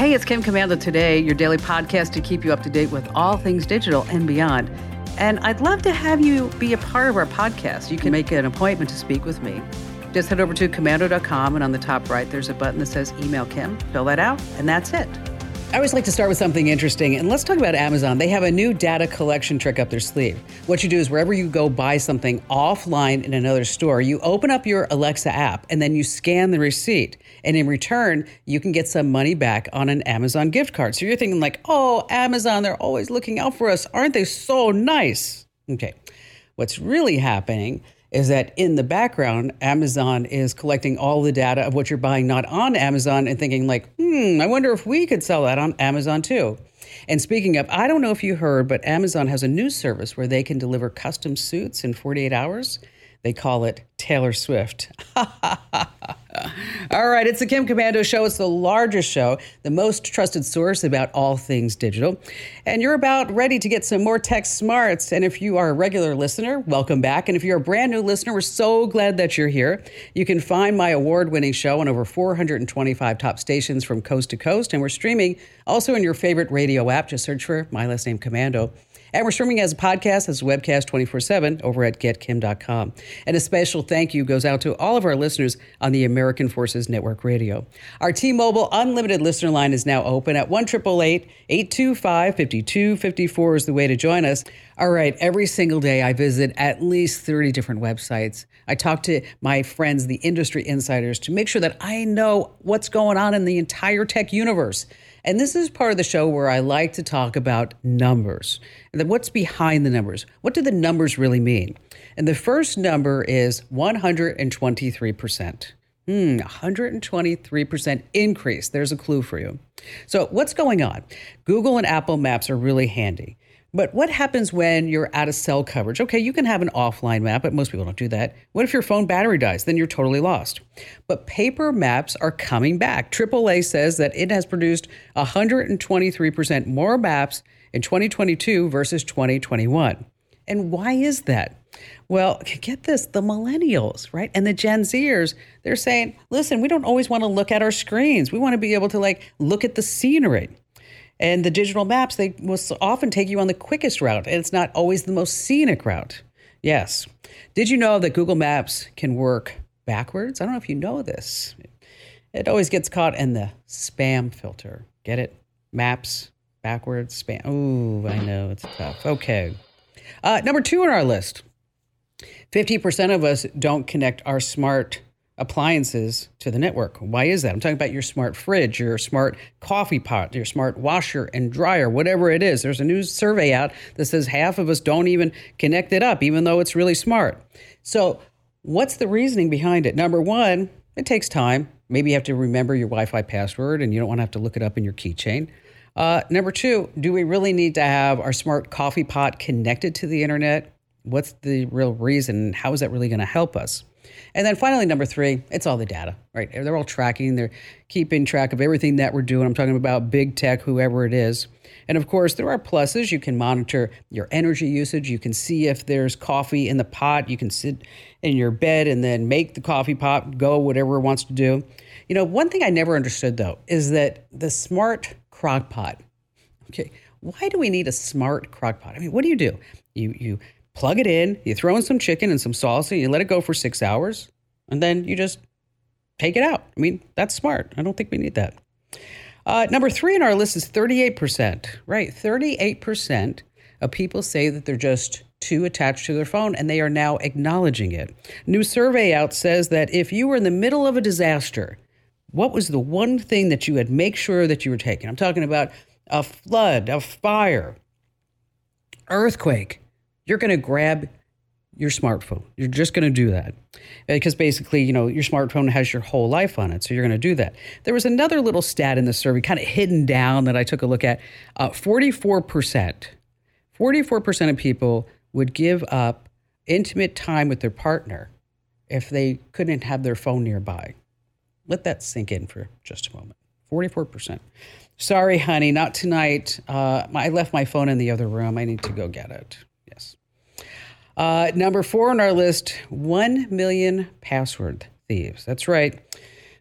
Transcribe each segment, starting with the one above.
Hey, it's Kim Komando today, your daily podcast to keep you up to date with all things digital and beyond. And I'd love to have you be a part of our podcast. You can make an appointment to speak with me. Just head over to komando.com, and on the top right, there's a button that says Email Kim. Fill that out, and that's it. I always like to start with something interesting, and let's talk about Amazon. They have a new data collection trick up their sleeve. What you do is wherever you go buy something offline in another store, you open up your Alexa app and then you scan the receipt. And in return, you can get some money back on an Amazon gift card. So you're thinking, like, oh, Amazon, they're always looking out for us. Aren't they so nice? Okay. What's really happening is that in the background, Amazon is collecting all the data of what you're buying not on Amazon and thinking, like, hmm, I wonder if we could sell that on Amazon too. And speaking of, I don't know if you heard, but Amazon has a new service where they can deliver custom suits in 48 hours. They call it Tailor Swift. all right, it's the Kim Komando Show. It's the largest show, the most trusted source about all things digital. And you're about ready to get some more tech smarts. And if you are a regular listener, welcome back. And if you're a brand new listener, we're so glad that you're here. You can find my award winning show on over 425 top stations from coast to coast. And we're streaming also in your favorite radio app. Just search for my last name, Komando. And we're streaming as a podcast, as a webcast 24 7 over at getkim.com. And a special thank you goes out to all of our listeners on the American Forces Network Radio. Our T Mobile Unlimited listener line is now open at 1 825 5254 is the way to join us. All right, every single day I visit at least 30 different websites. I talk to my friends, the industry insiders, to make sure that I know what's going on in the entire tech universe. And this is part of the show where I like to talk about numbers. And what's behind the numbers? What do the numbers really mean? And the first number is 123%. Hmm, 123% increase. There's a clue for you. So, what's going on? Google and Apple Maps are really handy. But what happens when you're out of cell coverage? Okay, you can have an offline map, but most people don't do that. What if your phone battery dies? Then you're totally lost. But paper maps are coming back. AAA says that it has produced 123% more maps in 2022 versus 2021. And why is that? Well, get this the millennials, right? And the Gen Zers, they're saying, listen, we don't always want to look at our screens. We want to be able to like look at the scenery. And the digital maps, they will often take you on the quickest route, and it's not always the most scenic route. Yes. Did you know that Google Maps can work backwards? I don't know if you know this. It always gets caught in the spam filter. Get it? Maps backwards, spam. Ooh, I know it's tough. Okay. Uh, number two on our list 50% of us don't connect our smart appliances to the network. Why is that? I'm talking about your smart fridge, your smart coffee pot, your smart washer and dryer, whatever it is. There's a new survey out that says half of us don't even connect it up, even though it's really smart. So, what's the reasoning behind it? Number one, it takes time. Maybe you have to remember your Wi Fi password and you don't want to have to look it up in your keychain. Uh, number two, do we really need to have our smart coffee pot connected to the internet? What's the real reason? How is that really going to help us? And then finally, number three, it's all the data, right? They're all tracking, they're keeping track of everything that we're doing. I'm talking about big tech, whoever it is. And of course, there are pluses. You can monitor your energy usage. You can see if there's coffee in the pot. You can sit in your bed and then make the coffee pot go whatever it wants to do. You know, one thing I never understood though is that the smart crock pot. Okay, why do we need a smart crock pot? I mean, what do you do? You you plug it in, you throw in some chicken and some salsa, you let it go for six hours, and then you just take it out. I mean, that's smart. I don't think we need that. Uh, number three on our list is 38%. Right, 38% of people say that they're just too attached to their phone and they are now acknowledging it. New survey out says that if you were in the middle of a disaster, what was the one thing that you had make sure that you were taking? I'm talking about a flood, a fire, earthquake you're going to grab your smartphone. You're just going to do that because basically, you know, your smartphone has your whole life on it. So you're going to do that. There was another little stat in the survey, kind of hidden down, that I took a look at. Uh, 44%, 44% of people would give up intimate time with their partner if they couldn't have their phone nearby. Let that sink in for just a moment. 44%. Sorry, honey, not tonight. Uh, I left my phone in the other room. I need to go get it. Uh, number four on our list 1 million password thieves. That's right.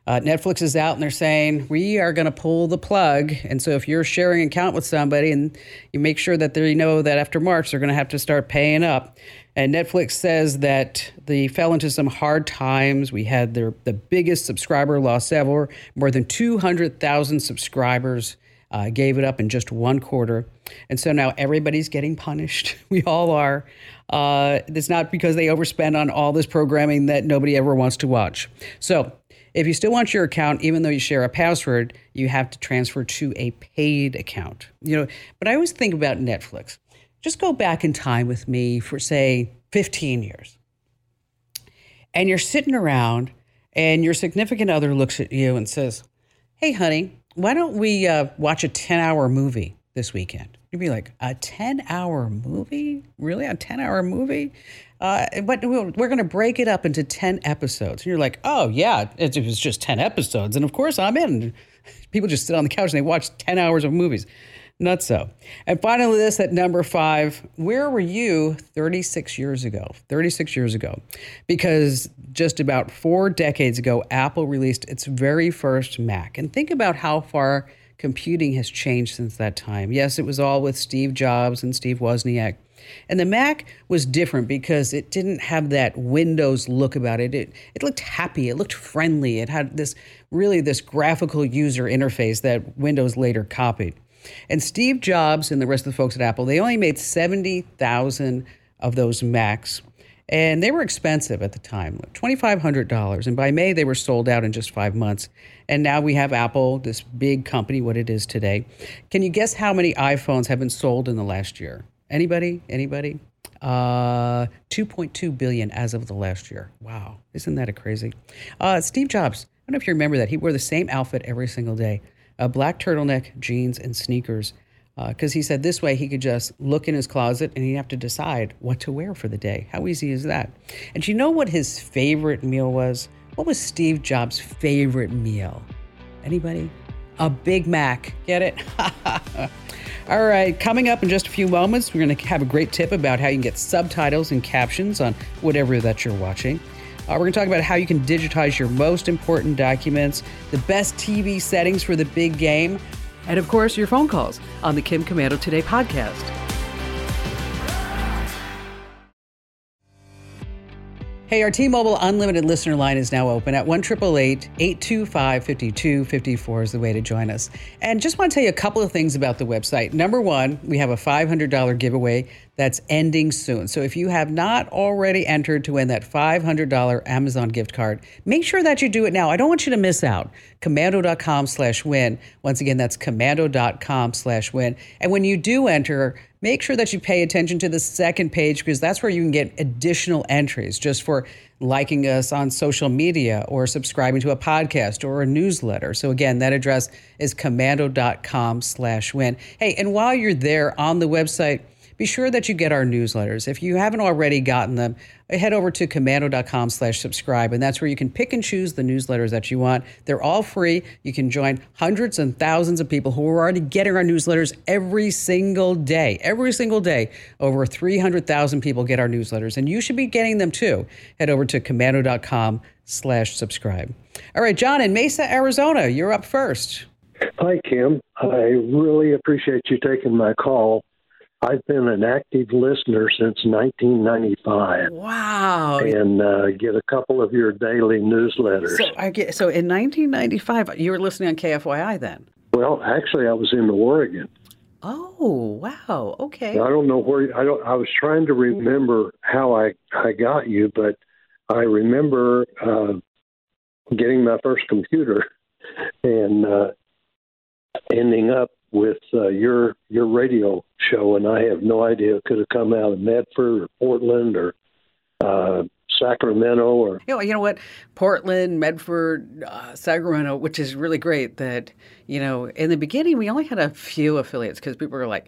Uh, Netflix is out and they're saying we are going to pull the plug. And so if you're sharing an account with somebody and you make sure that they know that after March they're going to have to start paying up. And Netflix says that they fell into some hard times. We had their the biggest subscriber loss ever. More than 200,000 subscribers uh, gave it up in just one quarter. And so now everybody's getting punished. We all are. Uh, it's not because they overspend on all this programming that nobody ever wants to watch. So if you still want your account, even though you share a password, you have to transfer to a paid account. You know, but I always think about Netflix. Just go back in time with me for say 15 years. And you're sitting around and your significant other looks at you and says, "Hey honey, why don't we uh, watch a 10-hour movie this weekend?" You'd be like, "A 10-hour movie? Really? A 10-hour movie?" Uh, but we're going to break it up into 10 episodes. And you're like, oh, yeah, it was just 10 episodes. And of course, I'm in. People just sit on the couch and they watch 10 hours of movies. Not so. And finally, this at number five where were you 36 years ago? 36 years ago. Because just about four decades ago, Apple released its very first Mac. And think about how far computing has changed since that time. Yes, it was all with Steve Jobs and Steve Wozniak. And the Mac was different because it didn't have that Windows look about it. It it looked happy, it looked friendly. It had this really this graphical user interface that Windows later copied. And Steve Jobs and the rest of the folks at Apple, they only made 70,000 of those Macs. And they were expensive at the time, $2,500. And by May, they were sold out in just five months. And now we have Apple, this big company, what it is today. Can you guess how many iPhones have been sold in the last year? Anybody? Anybody? Uh, 2.2 billion as of the last year. Wow, isn't that a crazy? Uh, Steve Jobs. I don't know if you remember that he wore the same outfit every single day: a black turtleneck, jeans, and sneakers. Because uh, he said this way he could just look in his closet and he'd have to decide what to wear for the day. How easy is that? And you know what his favorite meal was? What was Steve Jobs' favorite meal? Anybody? A Big Mac. Get it? All right, coming up in just a few moments, we're going to have a great tip about how you can get subtitles and captions on whatever that you're watching. Uh, we're going to talk about how you can digitize your most important documents, the best TV settings for the big game, and of course, your phone calls on the Kim Komando Today podcast. Hey, our T-Mobile Unlimited listener line is now open at 1 825 5254 is the way to join us. And just want to tell you a couple of things about the website. Number one, we have a $500 giveaway that's ending soon. So if you have not already entered to win that $500 Amazon gift card, make sure that you do it now. I don't want you to miss out. Komando.com slash win. Once again, that's komando.com slash win. And when you do enter, make sure that you pay attention to the second page because that's where you can get additional entries just for liking us on social media or subscribing to a podcast or a newsletter. So again, that address is komando.com slash win. Hey, and while you're there on the website, be sure that you get our newsletters. If you haven't already gotten them, head over to komando.com slash subscribe, and that's where you can pick and choose the newsletters that you want. They're all free. You can join hundreds and thousands of people who are already getting our newsletters every single day. Every single day, over 300,000 people get our newsletters, and you should be getting them too. Head over to komando.com slash subscribe. All right, John in Mesa, Arizona, you're up first. Hi, Kim. I really appreciate you taking my call. I've been an active listener since 1995. Wow! And uh, get a couple of your daily newsletters. So I get so in 1995, you were listening on KFYI then. Well, actually, I was in Oregon. Oh wow! Okay. I don't know where I don't. I was trying to remember how I I got you, but I remember uh, getting my first computer and uh, ending up with uh, your your radio show, and I have no idea it could have come out of Medford or Portland or uh, Sacramento or you know, you know what Portland, Medford, uh, Sacramento, which is really great. That you know, in the beginning we only had a few affiliates because people were like.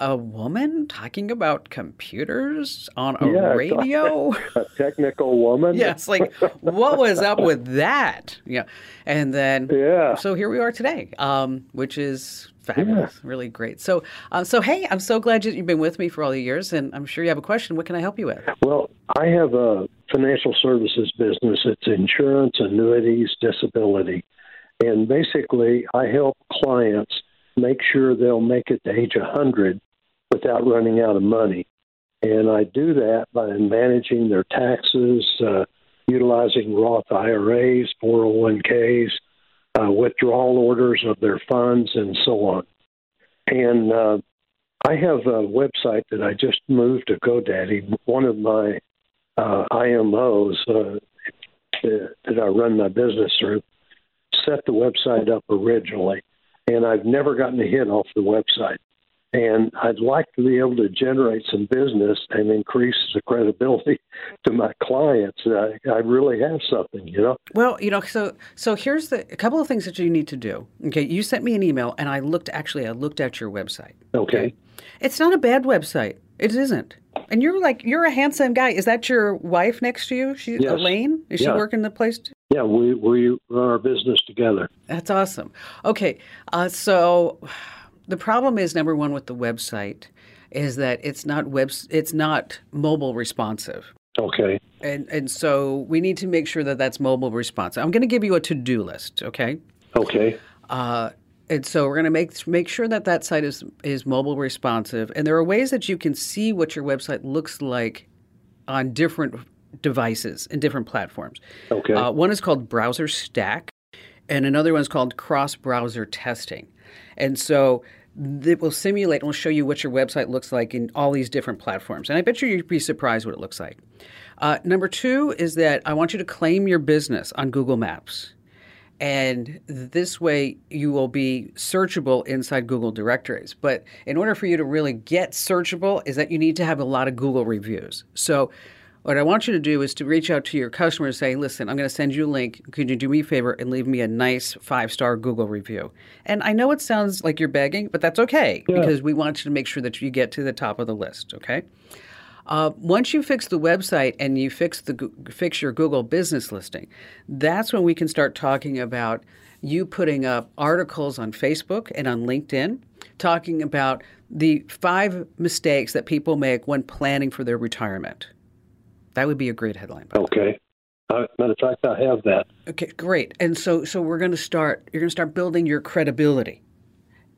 A woman talking about computers on a yeah, radio. A technical woman. yeah, it's like what was up with that? Yeah, and then yeah. So here we are today, um, which is fabulous, yeah. really great. So, uh, so hey, I'm so glad you've been with me for all the years, and I'm sure you have a question. What can I help you with? Well, I have a financial services business. It's insurance, annuities, disability, and basically, I help clients make sure they'll make it to age 100 without running out of money. And I do that by managing their taxes, uh, utilizing Roth IRAs, 401ks, uh, withdrawal orders of their funds, and so on. And uh, I have a website that I just moved to GoDaddy. One of my uh, IMOs uh, that I run my business through set the website up originally, and I've never gotten a hit off the website. And I'd like to be able to generate some business and increase the credibility to my clients. I, I really have something, you know. Well, you know, so so here's the a couple of things that you need to do. Okay, you sent me an email, and I looked. Actually, I looked at your website. Okay, okay? it's not a bad website. It isn't. And you're like you're a handsome guy. Is that your wife next to you? She yes. Elaine? Is yeah. she working the place? Too? Yeah, we we run our business together. That's awesome. Okay, uh, so the problem is number one with the website is that it's not web it's not mobile responsive. Okay. And and so we need to make sure that that's mobile responsive. I'm going to give you a to do list. Okay. Okay. Uh, and so we're going to make make sure that that site is is mobile responsive. And there are ways that you can see what your website looks like on different devices and different platforms. Okay. Uh, one is called BrowserStack, and another one is called CrossBrowserTesting. And so it will simulate and will show you what your website looks like in all these different platforms. And I bet you you'd be surprised what it looks like. Uh, number two is that I want you to claim your business on Google Maps. And this way you will be searchable inside Google directories. But in order for you to really get searchable, is that you need to have a lot of Google reviews. So what I want you to do is to reach out to your customer and say, listen, I'm going to send you a link. Could you do me a favor and leave me a nice five star Google review? And I know it sounds like you're begging, but that's okay yeah. because we want you to make sure that you get to the top of the list, okay? Uh, once you fix the website and you fix the fix your Google business listing, that's when we can start talking about you putting up articles on Facebook and on LinkedIn talking about the five mistakes that people make when planning for their retirement. That would be a great headline. Okay. Uh, matter of fact, I have that. Okay, great. And so, so we're going to start. You're going to start building your credibility.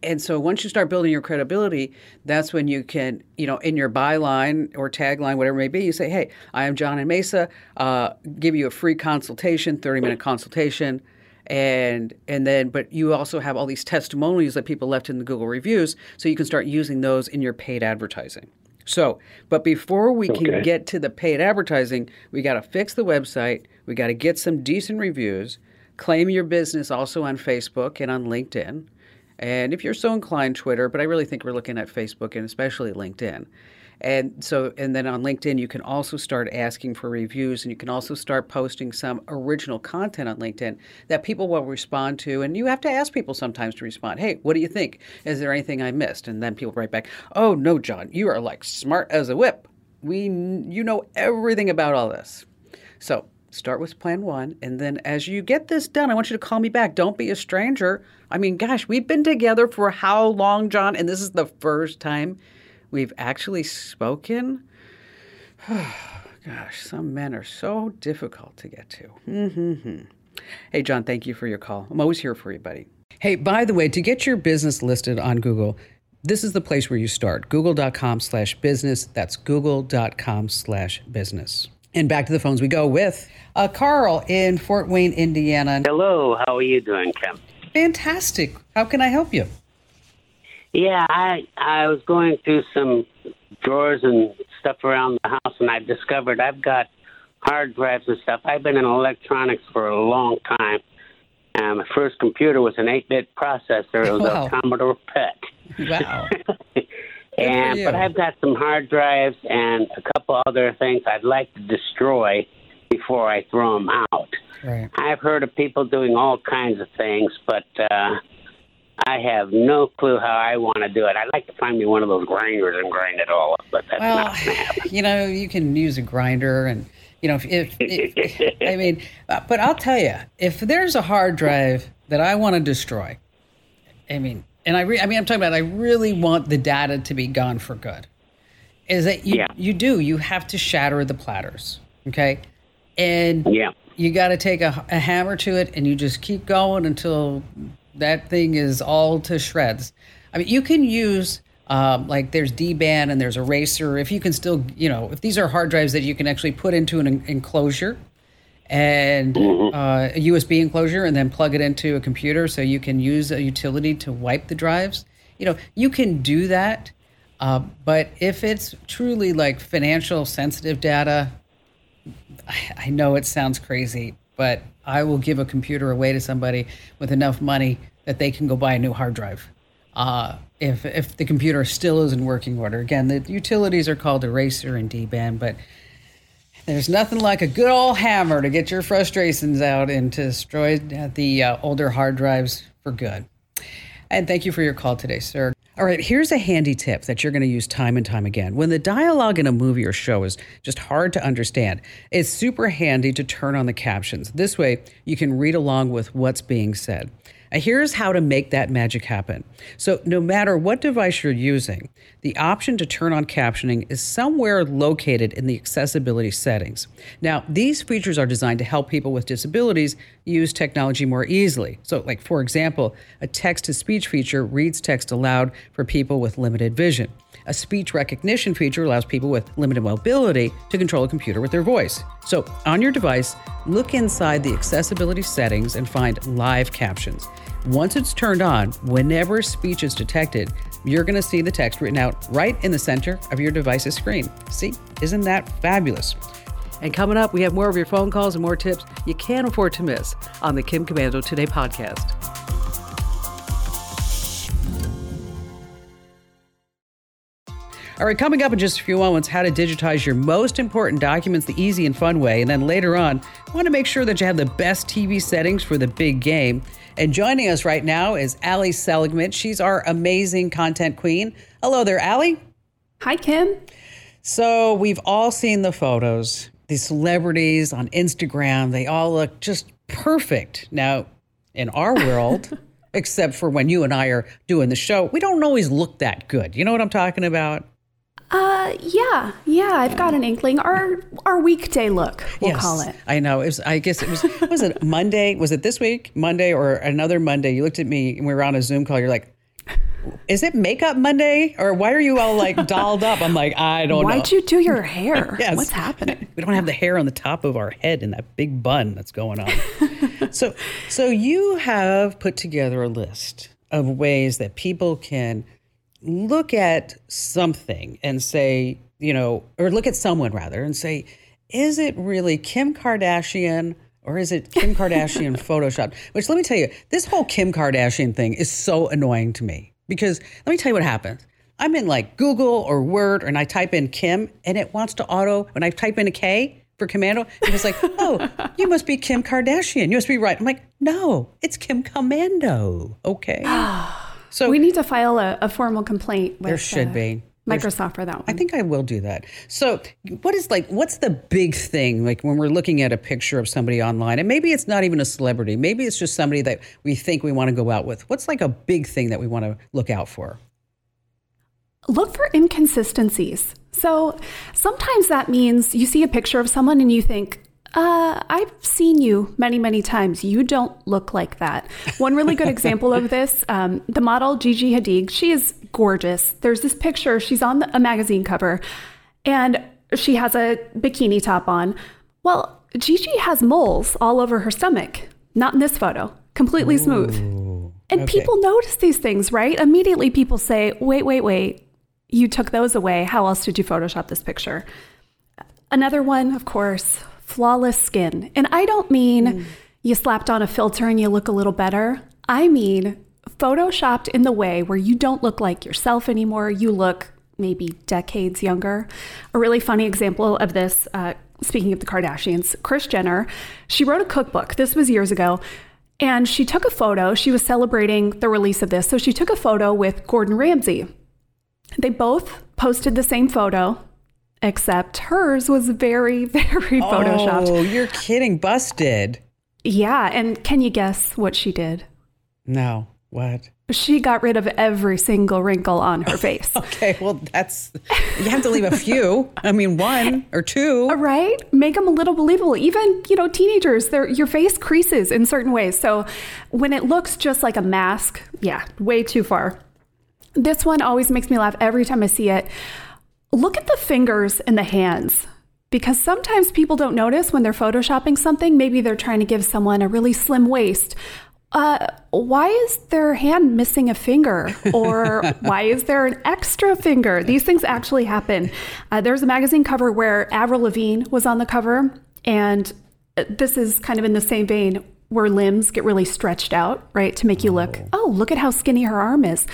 And so, once you start building your credibility, that's when you can, you know, in your byline or tagline, whatever it may be, you say, "Hey, I am John and Mesa. Uh, give you a free consultation, thirty minute consultation." and and then but you also have all these testimonials that people left in the Google reviews so you can start using those in your paid advertising. So, but before we okay. can get to the paid advertising, we got to fix the website. We got to get some decent reviews. Claim your business also on Facebook and on LinkedIn. And if you're so inclined, Twitter, but I really think we're looking at Facebook and especially LinkedIn. And so, and then on LinkedIn, you can also start asking for reviews and you can also start posting some original content on LinkedIn that people will respond to. And you have to ask people sometimes to respond. Hey, what do you think? Is there anything I missed? And then people write back, Oh, no, John, you are like smart as a whip. We, you know everything about all this. So start with plan one. And then as you get this done, I want you to call me back. Don't be a stranger. I mean, gosh, we've been together for how long, John? And this is the first time we've actually spoken. Gosh, some men are so difficult to get to. Mm-hmm. Hey, John, thank you for your call. I'm always here for you, buddy. Hey, by the way, to get your business listed on Google, this is the place where you start google.com slash business. That's google.com slash business. And back to the phones we go with uh, Carl in Fort Wayne, Indiana. Hello, how are you doing, Kim? Fantastic. How can I help you? Yeah, I I was going through some drawers and stuff around the house, and I discovered I've got hard drives and stuff. I've been in electronics for a long time. And my first computer was an 8-bit processor. It was wow. a Commodore PET. Wow. and but I've got some hard drives and a couple other things I'd like to destroy before I throw them out. Right. I've heard of people doing all kinds of things, but uh, I have no clue how I want to do it. I'd like to find me one of those grinders and grind it all up, but that's well, not going to happen. you know, you can use a grinder and, you know, if, if, if I mean, uh, but I'll tell you, if there's a hard drive that I want to destroy, I mean, and I, re- I mean, I'm talking about, I really want the data to be gone for good. Is that you? Yeah. You do. You have to shatter the platters. Okay, and Yeah. you got to take a, a hammer to it, and you just keep going until that thing is all to shreds. I mean, you can use. Um, like there's DBAN and there's eraser. If you can still, you know, if these are hard drives that you can actually put into an en- enclosure, and uh, a USB enclosure and then plug it into a computer so you can use a utility to wipe the drives. You know, you can do that. Uh, but if it's truly like financial sensitive data, I, I know it sounds crazy, but I will give a computer away to somebody with enough money that they can go buy a new hard drive. Uh, if, if the computer still is in working order. Again, the utilities are called eraser and DBAN, but there's nothing like a good old hammer to get your frustrations out and to destroy the uh, older hard drives for good. And thank you for your call today, sir. All right, here's a handy tip that you're going to use time and time again. When the dialogue in a movie or show is just hard to understand, it's super handy to turn on the captions. This way, you can read along with what's being said. Now, here's how to make that magic happen. So, no matter what device you're using, the option to turn on captioning is somewhere located in the accessibility settings. Now, these features are designed to help people with disabilities use technology more easily. So, like for example, a text to speech feature reads text aloud for people with limited vision. A speech recognition feature allows people with limited mobility to control a computer with their voice. So, on your device, look inside the accessibility settings and find live captions. Once it's turned on, whenever speech is detected, you're going to see the text written out right in the center of your device's screen. See, isn't that fabulous? And coming up, we have more of your phone calls and more tips you can't afford to miss on the Kim Komando Today podcast. All right, coming up in just a few moments, how to digitize your most important documents the easy and fun way. And then later on, I want to make sure that you have the best TV settings for the big game. And joining us right now is Allie Seligman. She's our amazing content queen. Hello there, Allie. Hi, Kim. So we've all seen the photos. These celebrities on Instagram, they all look just perfect. Now, in our world, except for when you and I are doing the show, we don't always look that good. You know what I'm talking about? Uh, yeah, yeah. I've got an inkling. Our our weekday look, we'll Yes, call it. I know. It was. I guess it was. Was it Monday? Was it this week? Monday or another Monday? You looked at me and we were on a Zoom call. You're like, "Is it Makeup Monday or why are you all like dolled up?" I'm like, I don't know. Why'd you do your hair? Yes. What's happening? We don't have the hair on the top of our head in that big bun that's going on. so, so you have put together a list of ways that people can look at something and say, you know, or look at someone rather and say, is it really Kim Kardashian or is it Kim Kardashian Photoshop? Which let me tell you, this whole Kim Kardashian thing is so annoying to me because let me tell you what happens. I'm in like Google or Word and I type in Kim and it wants to auto, when I type in a K for Komando, it's like, oh, you must be Kim Kardashian. You must be right. I'm like, no, it's Kim Komando. Okay. So We need to file a, a formal complaint. With, there should uh, be. Microsoft for that one. I think I will do that. So, what is like, what's the big thing, like when we're looking at a picture of somebody online, and maybe it's not even a celebrity, maybe it's just somebody that we think we want to go out with? What's like a big thing that we want to look out for? Look for inconsistencies. So sometimes that means you see a picture of someone and you think, uh, I've seen you many, many times. You don't look like that. One really good example of this um, the model Gigi Hadid, she is gorgeous. There's this picture, she's on the, a magazine cover, and she has a bikini top on. Well, Gigi has moles all over her stomach. Not in this photo, completely smooth. And people notice these things, right? Immediately people say, wait, wait, wait. You took those away. How else did you Photoshop this picture? Another one, of course, flawless skin. And I don't mean you slapped on a filter and you look a little better. I mean photoshopped in the way where you don't look like yourself anymore. You look maybe decades younger. A really funny example of this, uh, speaking of the Kardashians, Kris Jenner, she wrote a cookbook. This was years ago. And she took a photo. She was celebrating the release of this. So she took a photo with Gordon Ramsay. They both posted the same photo, except hers was very, very photoshopped. Oh, you're kidding. Busted. Yeah. And can you guess what she did? No. What? She got rid of every single wrinkle on her face. Okay, well, that's you have to leave a few. I mean, one or two. Right? Make them a little believable. Even, you know, teenagers, their your face creases in certain ways. So when it looks just like a mask, yeah, way too far. This one always makes me laugh every time I see it. Look at the fingers and the hands. Because sometimes people don't notice when they're photoshopping something. Maybe they're trying to give someone a really slim waist uh, why is their hand missing a finger? Or why is there an extra finger? These things actually happen. Uh, there's a magazine cover where Avril Lavigne was on the cover, and this is kind of in the same vein where limbs get really stretched out, right, to make you look, oh, oh look at how skinny her arm is.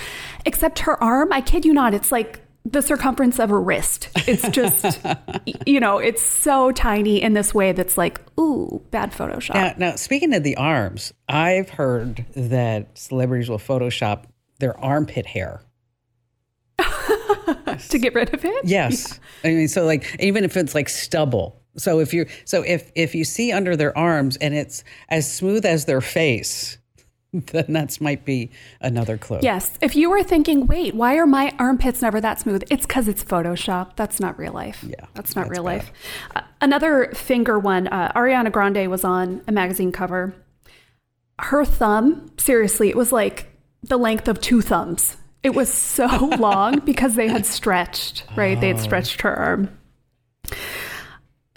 Except her arm, I kid you not, it's like the circumference of a wrist. It's just, you know, it's so tiny in this way that's like, ooh, bad Photoshop. Now, now, speaking of the arms, I've heard that celebrities will Photoshop their armpit hair. to get rid of it? Yes. Yeah. I mean, so like, even if it's like stubble. So if you're, so if, if you see under their arms and it's as smooth as their face, then that might be another clue. Yes. If you were thinking, wait, why are my armpits never that smooth? It's because it's Photoshop. That's not real life. Yeah. That's not that's real bad. life. Uh, another finger one uh, Ariana Grande was on a magazine cover. Her thumb, seriously, it was like the length of two thumbs. It was so long because they had stretched, right? Oh. They had stretched her arm.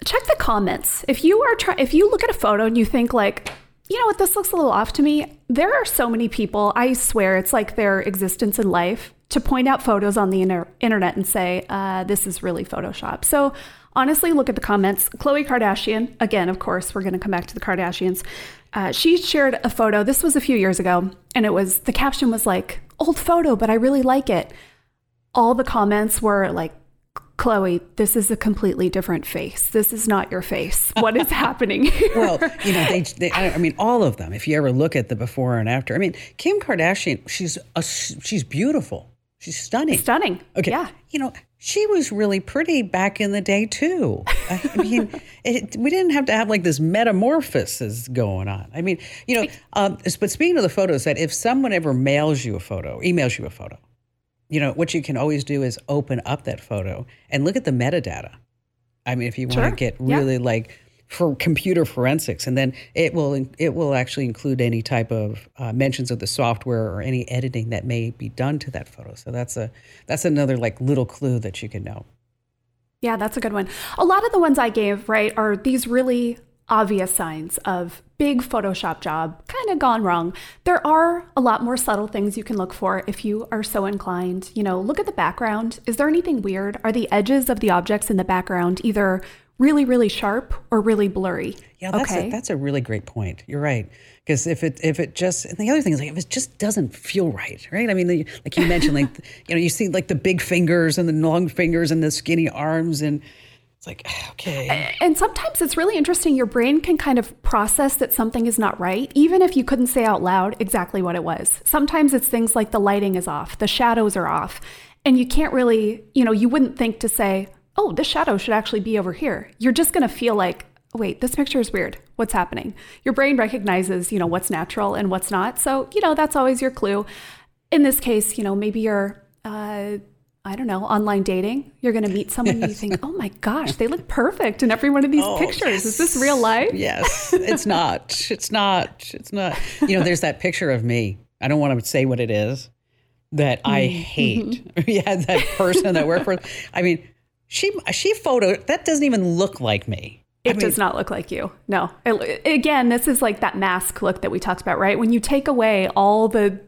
Check the comments. If you are trying, if you look at a photo and you think like, you know what, this looks a little off to me. There are so many people, I swear it's like their existence in life, to point out photos on the inter- internet and say, uh, this is really Photoshop. So honestly, look at the comments. Khloe Kardashian, again, of course, we're going to come back to the Kardashians. Uh, she shared a photo. This was a few years ago, and it was the caption was like, old photo, but I really like it. All the comments were like, Khloe, this is a completely different face. This is not your face. What is happening? well, you know, they, they, I mean, all of them. If you ever look at the before and after, I mean, Kim Kardashian, she's a, she's beautiful. She's stunning. Stunning. Okay. Yeah. You know, she was really pretty back in the day too. I mean, it, we didn't have to have like this metamorphosis going on. I mean, you know, um, but speaking of the photos, that if someone ever mails you a photo, emails you a photo, you know, what you can always do is open up that photo and look at the metadata. I mean, if you want to get really yeah. like for computer forensics, and then it will it will actually include any type of uh, mentions of the software or any editing that may be done to that photo. So that's a that's another like little clue that you can know. Yeah, that's a good one. A lot of the ones I gave, right, are these really obvious signs of big Photoshop job kind of gone wrong. There are a lot more subtle things you can look for if you are so inclined. You know, look at the background. Is there anything weird? Are the edges of the objects in the background either really, really sharp or really blurry? Yeah, that's, okay. a, that's a really great point. You're right. Because if it if it just and the other thing is like if it just doesn't feel right, right? I mean, the, like you mentioned, like you know, you see like the big fingers and the long fingers and the skinny arms and it's like, okay. And sometimes it's really interesting. Your brain can kind of process that something is not right, even if you couldn't say out loud exactly what it was. Sometimes it's things like the lighting is off, the shadows are off, and you can't really, you know, you wouldn't think to say, oh, this shadow should actually be over here. You're just going to feel like, wait, this picture is weird. What's happening? Your brain recognizes, you know, what's natural and what's not. So, you know, that's always your clue. In this case, you know, maybe you're, uh, I don't know, online dating. You're going to meet someone yes. and you think, oh my gosh, they look perfect in every one of these oh, pictures. Yes. Is this real life? Yes, it's not. It's not. It's not. You know, there's that picture of me. I don't want to say what it is that I mm-hmm. hate. yeah, that person that worked for. I mean, she she photo that doesn't even look like me. It I mean, does not look like you. No. It, again, this is like that mask look that we talked about, right? When you take away all the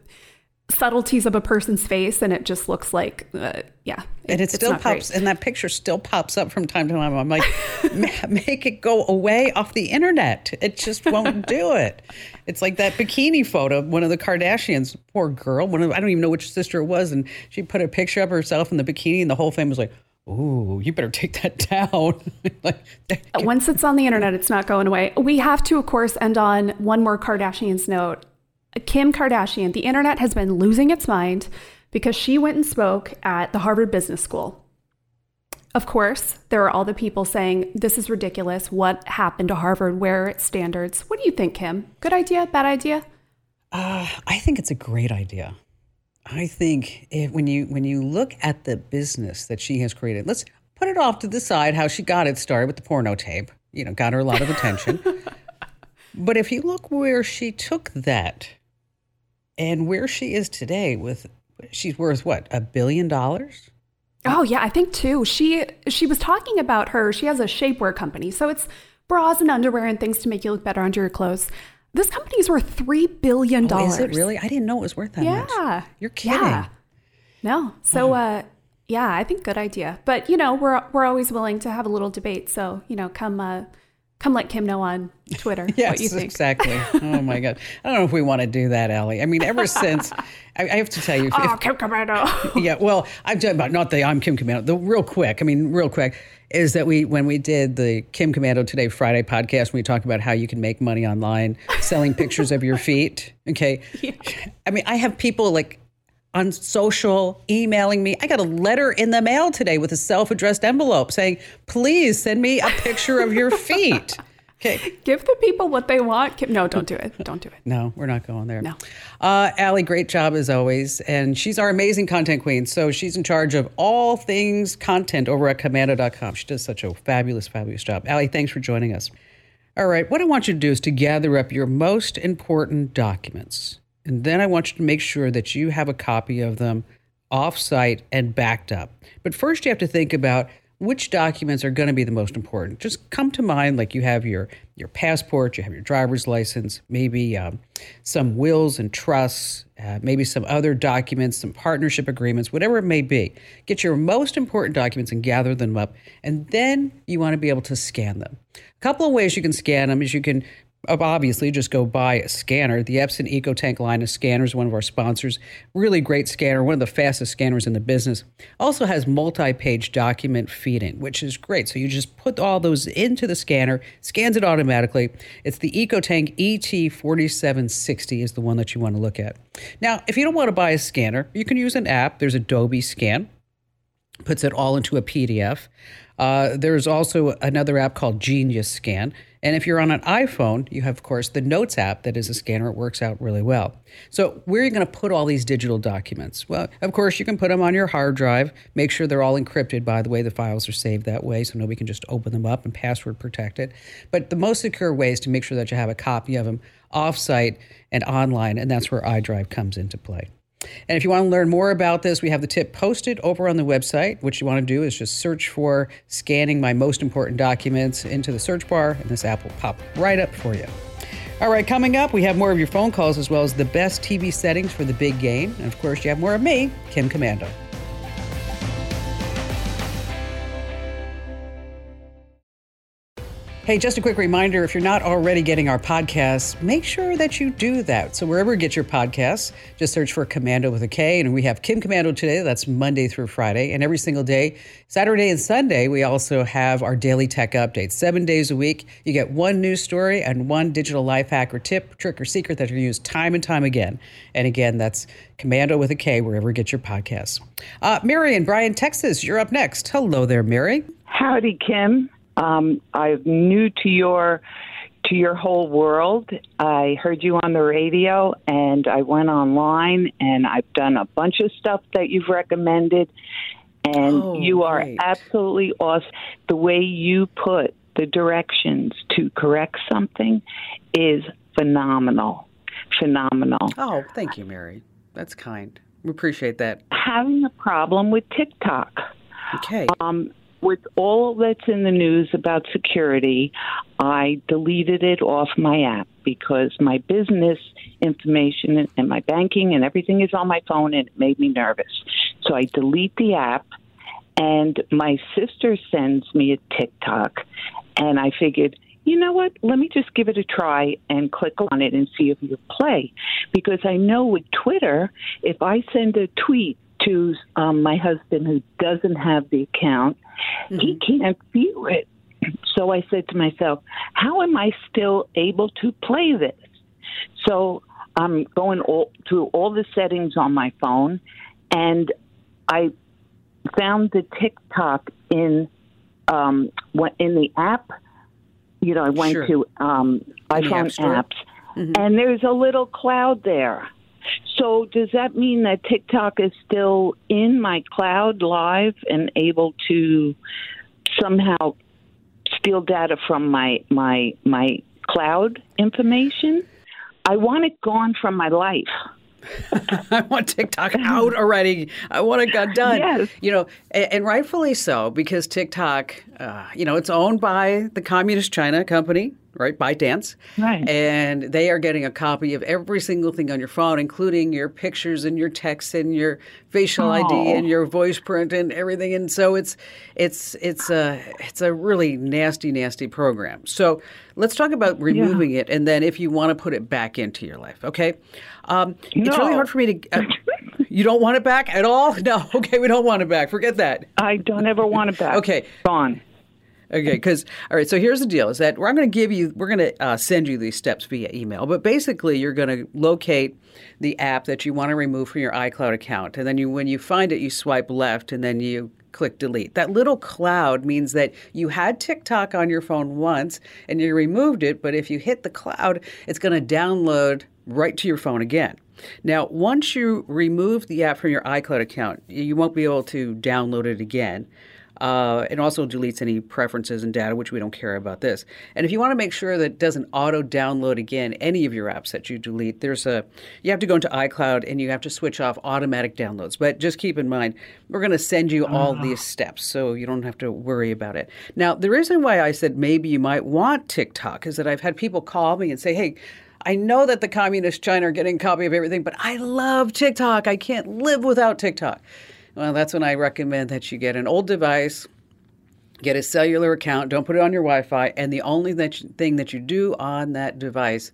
subtleties of a person's face and it just looks like uh, yeah it, and it still pops great. and that picture still pops up from time to time i'm like make it go away off the internet it just won't do it it's like that bikini photo of one of the kardashians poor girl one of i don't even know which sister it was and she put a picture of herself in the bikini and the whole family was like Ooh, you better take that down. like, Once it's on the internet, it's not going away. We have to, of course, end on one more Kardashians note. Kim Kardashian, the internet has been losing its mind because she went and spoke at the Harvard Business School. Of course, there are all the people saying, This is ridiculous. What happened to Harvard? Where are its standards? What do you think, Kim? Good idea? Bad idea? Uh, I think it's a great idea. I think if, when you when you look at the business that she has created, let's put it off to the side how she got it started with the porno tape. You know, got her a lot of attention. but if you look where she took that and where she is today with she's worth what, a billion dollars? Oh yeah, I think too. She she was talking about her. She has a shapewear company, so it's bras and underwear and things to make you look better under your clothes. This company is worth three billion dollars. Oh, is it really? I didn't know it was worth that yeah. much. You're kidding. Yeah. No. So uh yeah, I think good idea. But you know, we're we're always willing to have a little debate. So, you know, come uh come let Kim know on Twitter yes, what you think. exactly. Oh my God. I don't know if we want to do that, Allie. I mean, ever since, I, I have to tell you. If, oh, Kim Komando. yeah, well, I'm talking about not the I'm Kim Komando. The real quick, I mean, real quick, is that we when we did the Kim Komando Today Friday podcast, we talked about how you can make money online selling pictures of your feet. Okay, Yeah. I mean, I have people like on social emailing me. I got a letter in the mail today with a self-addressed envelope saying, "Please send me a picture of your feet." Okay. Give the people what they want. No, don't do it. Don't do it. No, we're not going there. No. Uh, Allie, great job as always. And she's our amazing content queen. So she's in charge of all things content over at komando.com. She does such a fabulous, fabulous job. Allie, thanks for joining us. All right, what I want you to do is to gather up your most important documents. And then I want you to make sure that you have a copy of them off-site and backed up. But first you have to think about which documents are going to be the most important. Just come to mind like you have your your passport, you have your driver's license, maybe um, some wills and trusts, uh, maybe some other documents, some partnership agreements, whatever it may be. Get your most important documents and gather them up, and then you want to be able to scan them. A couple of ways you can scan them is you can obviously just go buy a scanner. The Epson EcoTank line of scanners, one of our sponsors, really great scanner, one of the fastest scanners in the business. Also has multi-page document feeding, which is great. So you just put all those into the scanner, scans it automatically. It's the EcoTank ET4760 is the one that you want to look at. Now, if you don't want to buy a scanner, you can use an app. There's Adobe Scan puts it all into a PDF. Uh, there's also another app called Genius Scan. And if you're on an iPhone, you have, of course, the Notes app that is a scanner. It works out really well. So, where are you going to put all these digital documents? Well, of course, you can put them on your hard drive. Make sure they're all encrypted, by the way. The files are saved that way, so nobody can just open them up and password protect it. But the most secure way is to make sure that you have a copy of them offsite and online, and that's where iDrive comes into play. And if you want to learn more about this, we have the tip posted over on the website. What you want to do is just search for scanning my most important documents into the search bar, and this app will pop right up for you. All right, coming up, we have more of your phone calls as well as the best TV settings for the big game. And of course, you have more of me, Kim Komando. Hey, just a quick reminder if you're not already getting our podcasts, make sure that you do that. So, wherever you get your podcasts, just search for Komando with a K. And we have Kim Komando today. That's Monday through Friday. And every single day, Saturday and Sunday, we also have our daily tech updates. Seven days a week, you get one news story and one digital life hack or tip, trick, or secret that you use time and time again. And again, that's Komando with a K, wherever you get your podcasts. Uh, Mary in Bryan, Texas, you're up next. Hello there, Mary. Howdy, Kim. Um, I'm new to your to your whole world. I heard you on the radio, and I went online, and I've done a bunch of stuff that you've recommended, and Oh, you are great. absolutely awesome. The way you put the directions to correct something is phenomenal, phenomenal. Oh, thank you, Mary. That's kind. We appreciate that. Having a problem with TikTok. Okay. Um, with all that's in the news about security, I deleted it off my app because my business information and my banking and everything is on my phone and it made me nervous. So I delete the app and my sister sends me a TikTok and I figured, you know what? Let me just give it a try and click on it and see if you play. Because I know with Twitter, if I send a tweet to um, my husband who doesn't have the account. Mm-hmm. He can't feel it. So I said to myself, how am I still able to play this? So I'm going all, through all the settings on my phone, and I found the TikTok in um, in the app. You know, I went sure. to um, iPhone apps, mm-hmm. and there's a little cloud there. So does that mean that TikTok is still in my cloud live and able to somehow steal data from my my my cloud information? I want it gone from my life. I want TikTok out already. I want it got done. Yes. You know, and, and rightfully so because TikTok, uh, you know, it's owned by the communist China company, right? ByteDance. Right. And they are getting a copy of every single thing on your phone, including your pictures and your texts and your facial oh. ID and your voice print and everything. And so it's it's it's a it's a really nasty, nasty program. So let's talk about removing yeah. it, and then if you want to put it back into your life, okay? Um, no. It's really hard for me to. Uh, you don't want it back at all? No. Okay, we don't want it back. Forget that. I don't ever want it back. okay, gone. Okay, because all right. So here's the deal: is that I'm going to give you, we're going to uh, send you these steps via email. But basically, you're going to locate the app that you want to remove from your iCloud account, and then you, when you find it, you swipe left, and then you click delete. That little cloud means that you had TikTok on your phone once and you removed it, but if you hit the cloud, it's going to download right to your phone again. Now, once you remove the app from your iCloud account, you won't be able to download it again. Uh, it also deletes any preferences and data, which we don't care about this. And if you want to make sure that it doesn't auto download again any of your apps that you delete, there's a you have to go into iCloud and you have to switch off automatic downloads. But just keep in mind, we're going to send you all uh-huh. these steps, so you don't have to worry about it. Now, the reason why I said maybe you might want TikTok is that I've had people call me and say, "Hey." I know that the communist China are getting a copy of everything, but I love TikTok. I can't live without TikTok. Well, that's when I recommend that you get an old device, get a cellular account, don't put it on your Wi Fi, and the only that you, thing that you do on that device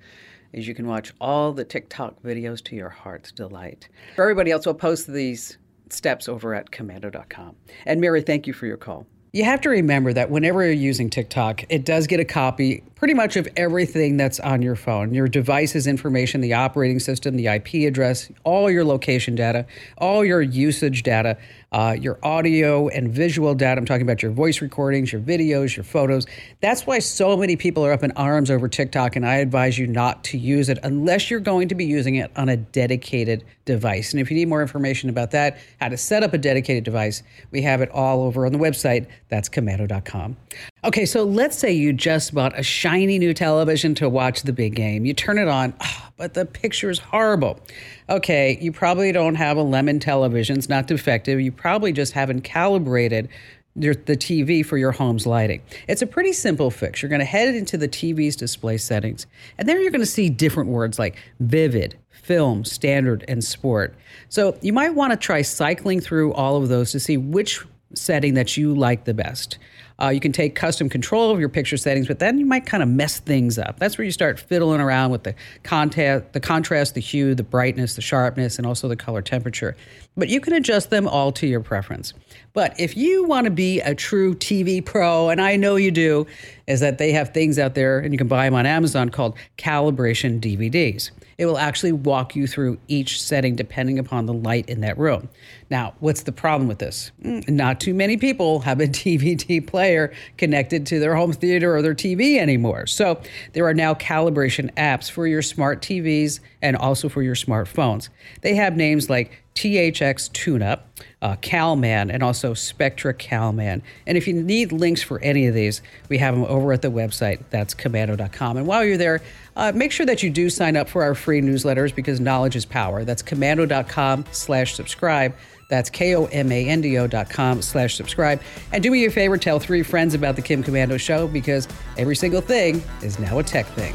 is you can watch all the TikTok videos to your heart's delight. For everybody else, we'll post these steps over at komando.com. And Mary, thank you for your call. You have to remember that whenever you're using TikTok, it does get a copy pretty much of everything that's on your phone your device's information, the operating system, the IP address, all your location data, all your usage data, uh, your audio and visual data. I'm talking about your voice recordings, your videos, your photos. That's why so many people are up in arms over TikTok, and I advise you not to use it unless you're going to be using it on a dedicated device. And if you need more information about that, how to set up a dedicated device, we have it all over on the website. That's komando.com. Okay, so let's say you just bought a shiny new television to watch the big game. You turn it on, oh, but the picture is horrible. Okay, you probably don't have a lemon television, it's not defective. You probably just haven't calibrated the TV for your home's lighting. It's a pretty simple fix. You're going to head into the TV's display settings, and there you're going to see different words like vivid, film, standard, and sport. So you might want to try cycling through all of those to see which setting that you like the best. Uh, you can take custom control of your picture settings, but then you might kind of mess things up. That's where you start fiddling around with the contact, the contrast, the hue, the brightness, the sharpness, and also the color temperature. But you can adjust them all to your preference. But if you want to be a true TV pro, and I know you do, is that they have things out there, and you can buy them on Amazon called calibration DVDs. It will actually walk you through each setting depending upon the light in that room. Now, what's the problem with this? Mm, not too many people have a DVD player connected to their home theater or their TV anymore. So there are now calibration apps for your smart TVs and also for your smartphones. They have names like THX TuneUp, uh, CalMan, and also Spectra CalMan. And if you need links for any of these, we have them over at the website. That's komando.com. And while you're there, uh, make sure that you do sign up for our free newsletters because knowledge is power. That's komando.com slash subscribe. That's K-O-M-A-N-D-O.com slash subscribe. And do me a favor, tell three friends about the Kim Komando Show because every single thing is now a tech thing.